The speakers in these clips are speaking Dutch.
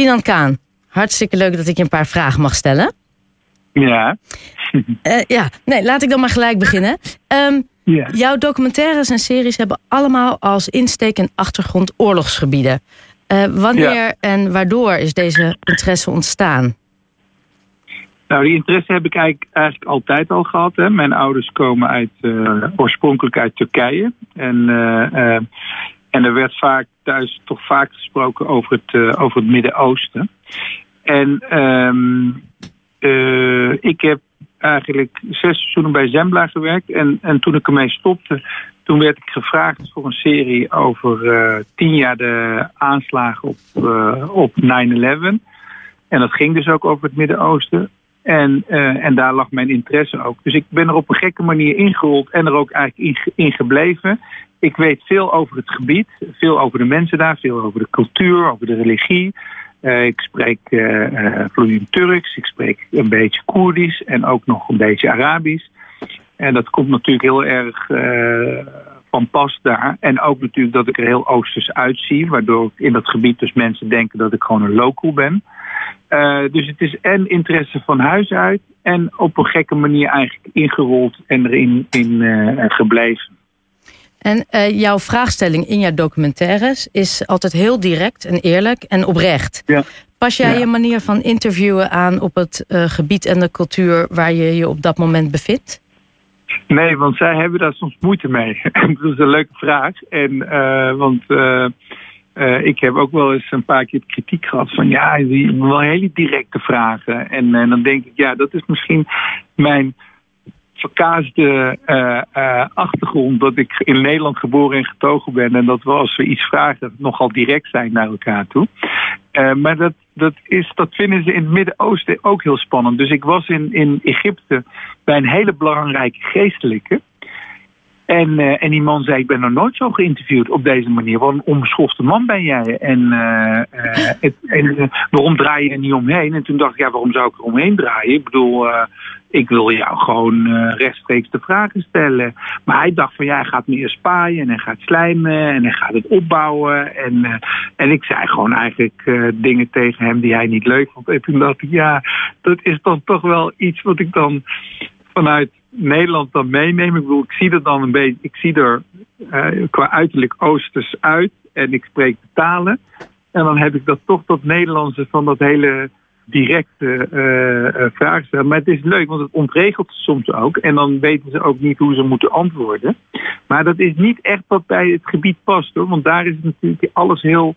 Sinan Kaan, hartstikke leuk dat ik je een paar vragen mag stellen. Ja. Uh, ja, nee, laat ik dan maar gelijk beginnen. Um, ja. Jouw documentaires en series hebben allemaal als insteek en achtergrond oorlogsgebieden. Uh, wanneer en waardoor is deze interesse ontstaan? Nou, die interesse heb ik eigenlijk, eigenlijk altijd al gehad. Hè. Mijn ouders komen uit, uh, oorspronkelijk uit Turkije. En, en er werd vaak thuis toch vaak gesproken over het, over het Midden-Oosten. En um, ik heb eigenlijk zes seizoenen bij Zembla gewerkt. En, en toen ik ermee stopte, toen werd ik gevraagd voor een serie over uh, tien jaar de aanslagen op, op 9-11. En dat ging dus ook over het Midden-Oosten. En, uh, en daar lag mijn interesse ook. Dus ik ben er op een gekke manier ingerold en er ook eigenlijk in, in gebleven. Ik weet veel over het gebied, veel over de mensen daar, veel over de cultuur, over de religie. Uh, ik spreek uh, Turks, ik spreek een beetje Koerdisch en ook nog een beetje Arabisch. En dat komt natuurlijk heel erg van pas daar. En ook natuurlijk dat ik er heel oosters uitzie, waardoor in dat gebied dus mensen denken dat ik gewoon een local ben. Dus het is en interesse van huis uit en op een gekke manier eigenlijk ingerold en erin in, gebleven. En uh, jouw vraagstelling in jouw documentaires is altijd heel direct en eerlijk en oprecht. Ja. Pas jij ja. je manier van interviewen aan op het gebied en de cultuur waar je je op dat moment bevindt? Nee, want zij hebben daar soms moeite mee. dat is een leuke vraag. En, want ik heb ook wel eens een paar keer kritiek gehad van ja, die wel hele directe vragen. En, en dan denk ik, ja, dat is misschien mijn verkaasde uh, achtergrond dat ik in Nederland geboren en getogen ben. En dat we als we iets vragen nogal direct zijn naar elkaar toe. Maar dat, dat, is, dat vinden ze in het Midden-Oosten ook heel spannend. Dus ik was in, in Egypte bij een hele belangrijke geestelijke. En, uh, en die man zei, ik ben nog nooit zo geïnterviewd op deze manier. Wat een onbeschofte man ben jij. En, uh, het, en waarom draai je er niet omheen? En toen dacht ik, ja, waarom zou ik er omheen draaien? Ik bedoel, ik wil jou gewoon rechtstreeks de vragen stellen. Maar hij dacht van, ja, hij gaat me spaaien en hij gaat slijmen en hij gaat het opbouwen. En, en ik zei gewoon eigenlijk dingen tegen hem die hij niet leuk vond. En toen dacht ik, ja, dat is dan toch wel iets wat ik dan vanuit Nederland dan meenemen. Ik bedoel, ik zie er dan een beetje, ik zie er uh, qua uiterlijk oosters uit en ik spreek de talen. En dan heb ik dat toch dat Nederlandse van dat hele directe uh. Maar het is leuk, want het ontregelt soms ook. En dan weten ze ook niet hoe ze moeten antwoorden. Maar dat is niet echt wat bij het gebied past hoor. Want daar is natuurlijk alles heel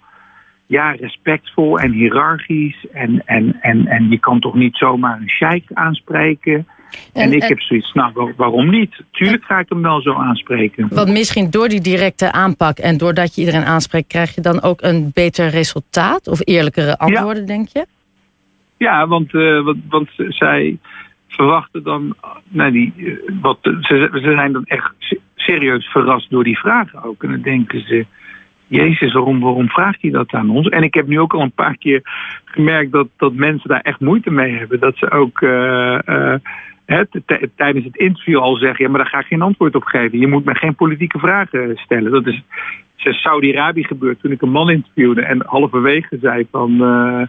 ja, respectvol en hiërarchisch. En, en, en, en je kan toch niet zomaar een sheik aanspreken. En, en ik en, heb zoiets, nou waarom niet? Tuurlijk ga ik hem wel zo aanspreken. Want misschien door die directe aanpak en doordat je iedereen aanspreekt, krijg je dan ook een beter resultaat of eerlijkere antwoorden, ja. denk je? Ja, want, uh, want, want zij verwachten dan, nou die, uh, wat, ze, ze zijn dan echt serieus verrast door die vragen ook. En dan denken ze, Jezus, waarom, waarom vraagt hij dat aan ons? En ik heb nu ook al een paar keer gemerkt dat, dat mensen daar echt moeite mee hebben. Dat ze ook uh, uh, tijdens het interview al zeggen: ja, maar daar ga ik geen antwoord op geven. Je moet me geen politieke vragen stellen. Dat is Saudi-Arabië gebeurd toen ik een man interviewde en halverwege zei van. Uh,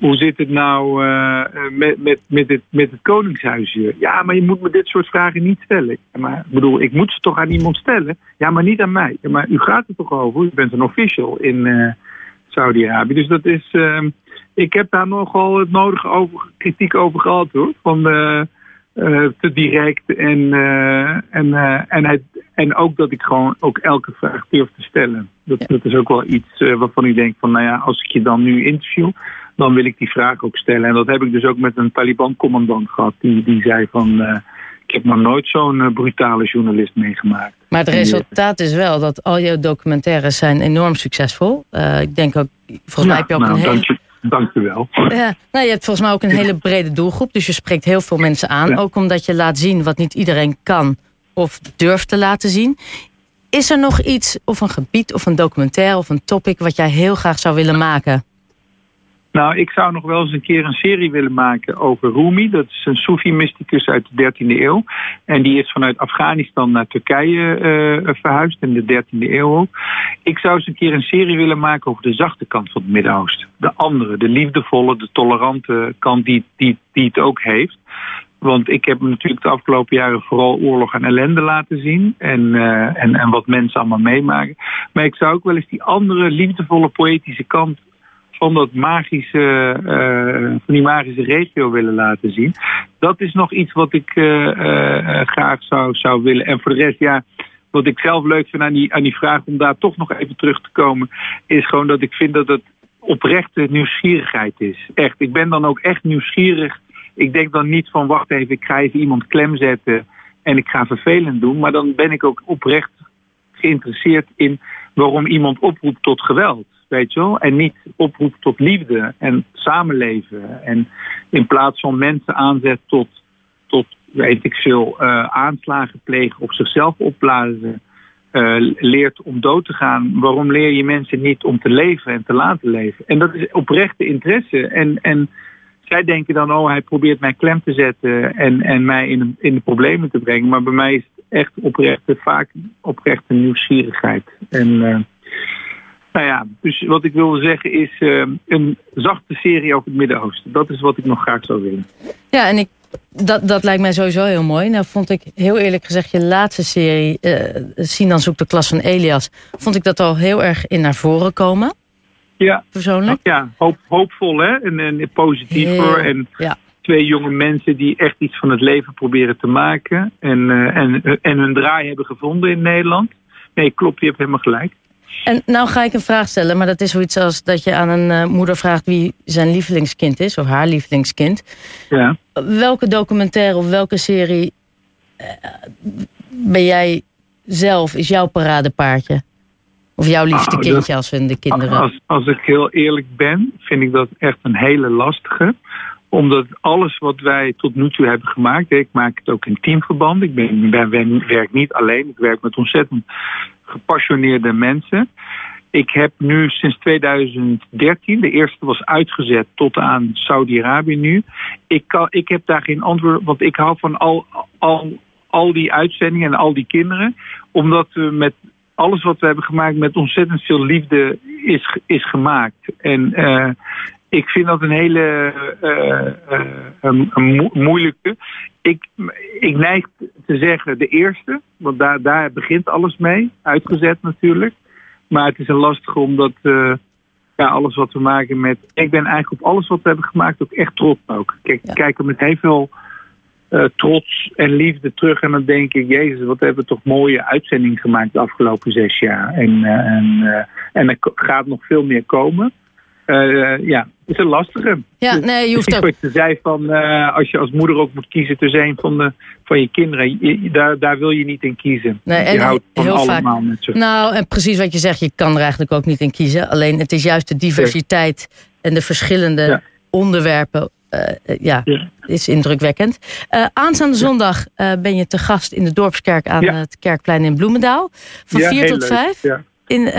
hoe, zit het nou uh, met, met, met, het, met het Koningshuis? Ja, maar je moet me dit soort vragen niet stellen. Maar ik bedoel, ik moet ze toch aan iemand stellen? Ja, maar niet aan mij. Maar u gaat er toch over? U bent een official in Saudi-Arabië. Dus dat is. Uh, ik heb daar nogal het nodige over, kritiek over gehad hoor. Van uh, te direct en, en, en, het, en ook dat ik gewoon ook elke vraag durf te stellen. Dat, ja. dat is ook wel iets waarvan ik denk van, nou ja, als ik je dan nu interview, dan wil ik die vraag ook stellen. En dat heb ik dus ook met een Taliban-commandant gehad. Die, die zei van, uh, ik heb nog nooit zo'n uh, brutale journalist meegemaakt. Maar het resultaat is wel dat al jouw documentaires zijn enorm succesvol. Uh, ik denk ook, volgens ja, mij heb je ook nou, een hele... Dank u wel. Ja, nou, je hebt volgens mij ook een hele brede doelgroep. Dus je spreekt heel veel mensen aan. Ja. Ook omdat je laat zien wat niet iedereen kan of durft te laten zien. Is er nog iets, of een gebied, of een documentaire, of een topic... wat jij heel graag zou willen maken? Nou, ik zou nog wel eens een keer een serie willen maken over Rumi. Dat is een Soefi-mysticus uit de 13e eeuw. En die is vanuit Afghanistan naar Turkije uh, verhuisd in de 13e eeuw ook. Ik zou eens een keer een serie willen maken over de zachte kant van het Midden-Oosten. De andere, de liefdevolle, de tolerante kant die, die, die het ook heeft. Want ik heb natuurlijk de afgelopen jaren vooral oorlog en ellende laten zien. En, uh, en, en wat mensen allemaal meemaken. Maar ik zou ook wel eens die andere liefdevolle poëtische kant van dat magische, uh, van die magische regio willen laten zien. Dat is nog iets wat ik uh, graag zou, zou willen. En voor de rest, ja, wat ik zelf leuk vind aan die, aan die vraag om daar toch nog even terug te komen, is gewoon dat ik vind dat het oprechte nieuwsgierigheid is. Echt, ik ben dan ook echt nieuwsgierig. Ik denk dan niet van wacht even, ik ga even iemand klem zetten en ik ga vervelend doen. Maar dan ben ik ook oprecht geïnteresseerd in waarom iemand oproept tot geweld weet je wel. En niet oproept tot liefde en samenleven. En in plaats van mensen aanzet tot, tot weet ik veel, uh, aanslagen plegen of zichzelf opblazen. Uh, leert om dood te gaan. Waarom leer je mensen niet om te leven en te laten leven? En dat is oprechte interesse. En, en zij denken dan, oh, hij probeert mij klem te zetten en, en mij in, in de problemen te brengen. Maar bij mij is het echt oprechte, vaak oprechte nieuwsgierigheid. En uh, nou ja, dus wat ik wilde zeggen is uh, een zachte serie over het Midden-Oosten. Dat is wat ik nog graag zou willen. Ja, en ik, dat, dat lijkt mij sowieso heel mooi. Nou vond ik heel eerlijk gezegd je laatste serie, uh, Sinan zoekt de klas van Elias, vond ik dat al heel erg in naar voren komen. Ja, persoonlijk. Ja, hoop, hoopvol hè, en, en positiever. En ja. twee jonge mensen die echt iets van het leven proberen te maken. En, uh, en, en hun draai hebben gevonden in Nederland. Nee, klopt, je hebt helemaal gelijk. En nou ga ik een vraag stellen, maar dat is zoiets als dat je aan een uh, moeder vraagt wie zijn lievelingskind is, of haar lievelingskind. Ja. Welke documentaire of welke serie uh, ben jij zelf, is jouw paradepaardje? Of jouw liefste oh, kindje als we de kinderen. Als, als ik heel eerlijk ben, vind ik dat echt een hele lastige omdat alles wat wij tot nu toe hebben gemaakt, ik maak het ook in teamverband. Ik ben, ben, werk niet alleen, ik werk met ontzettend gepassioneerde mensen. Ik heb nu sinds 2013, de eerste was uitgezet tot aan Saudi-Arabië nu. Ik, kan, ik heb daar geen antwoord, want ik hou van al, al, al die uitzendingen en al die kinderen. Omdat we met alles wat we hebben gemaakt met ontzettend veel liefde is, is gemaakt. En uh, ik vind dat een hele uh, uh, een moeilijke. Ik, ik neig te zeggen de eerste, want daar, daar begint alles mee. Uitgezet natuurlijk. Maar het is een lastige omdat uh, ja, alles wat we maken met... Ik ben eigenlijk op alles wat we hebben gemaakt ook echt trots ook. Kijk, ja. kijk er met heel veel trots en liefde terug. En dan denk ik, jezus, wat hebben we toch mooie uitzendingen gemaakt de afgelopen zes jaar. En, en, en er gaat nog veel meer komen. Uh, ja, is een lastige. Ja, dus nee, je hoeft ook... Wat je zei van, uh, als je als moeder ook moet kiezen tussen een van, de, van je kinderen, je, daar, daar wil je niet in kiezen. Nee, en je houdt van heel allemaal vaak, met ze. Nou, en precies wat je zegt, je kan er eigenlijk ook niet in kiezen. Alleen het is juist de diversiteit en de verschillende ja. onderwerpen uh, ja, ja, is indrukwekkend. Uh, aanstaande zondag uh, ben je te gast in de Dorpskerk aan ja. het Kerkplein in Bloemendaal. Van 4 tot 5 in,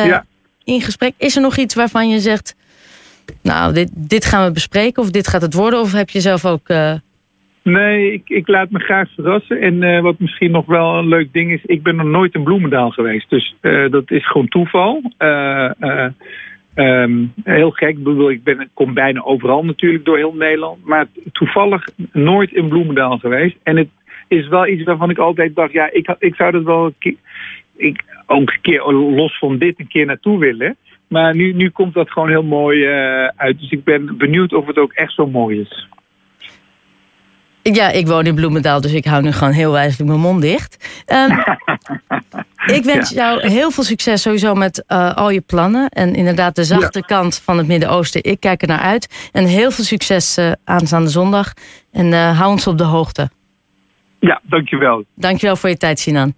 in gesprek. Is er nog iets waarvan je zegt nou, dit, dit gaan we bespreken of dit gaat het worden? Of heb je zelf ook... Uh... Nee, ik, ik laat me graag verrassen. En uh, wat misschien nog wel een leuk ding is, ik ben nog nooit in Bloemendaal geweest. Dus uh, dat is gewoon toeval. Um, heel gek, ik ben, ik kom bijna overal natuurlijk door heel Nederland. Maar toevallig nooit in Bloemendaal geweest. En het is wel iets waarvan ik altijd dacht, ja, ik, ik zou dat wel ik, ook een keer los van dit een keer naartoe willen. Maar nu, nu komt dat gewoon heel mooi uh, uit. Dus ik ben benieuwd of het ook echt zo mooi is. Ja, ik woon in Bloemendaal, dus ik hou nu gewoon heel wijselijk mijn mond dicht. Um, ik wens ja. jou heel veel succes sowieso met uh, al je plannen. En inderdaad de zachte ja. kant van het Midden-Oosten. Ik kijk er naar uit. En heel veel succes uh, aanstaande zondag. En hou ons op de hoogte. Ja, dankjewel. Dankjewel voor je tijd, Sinan.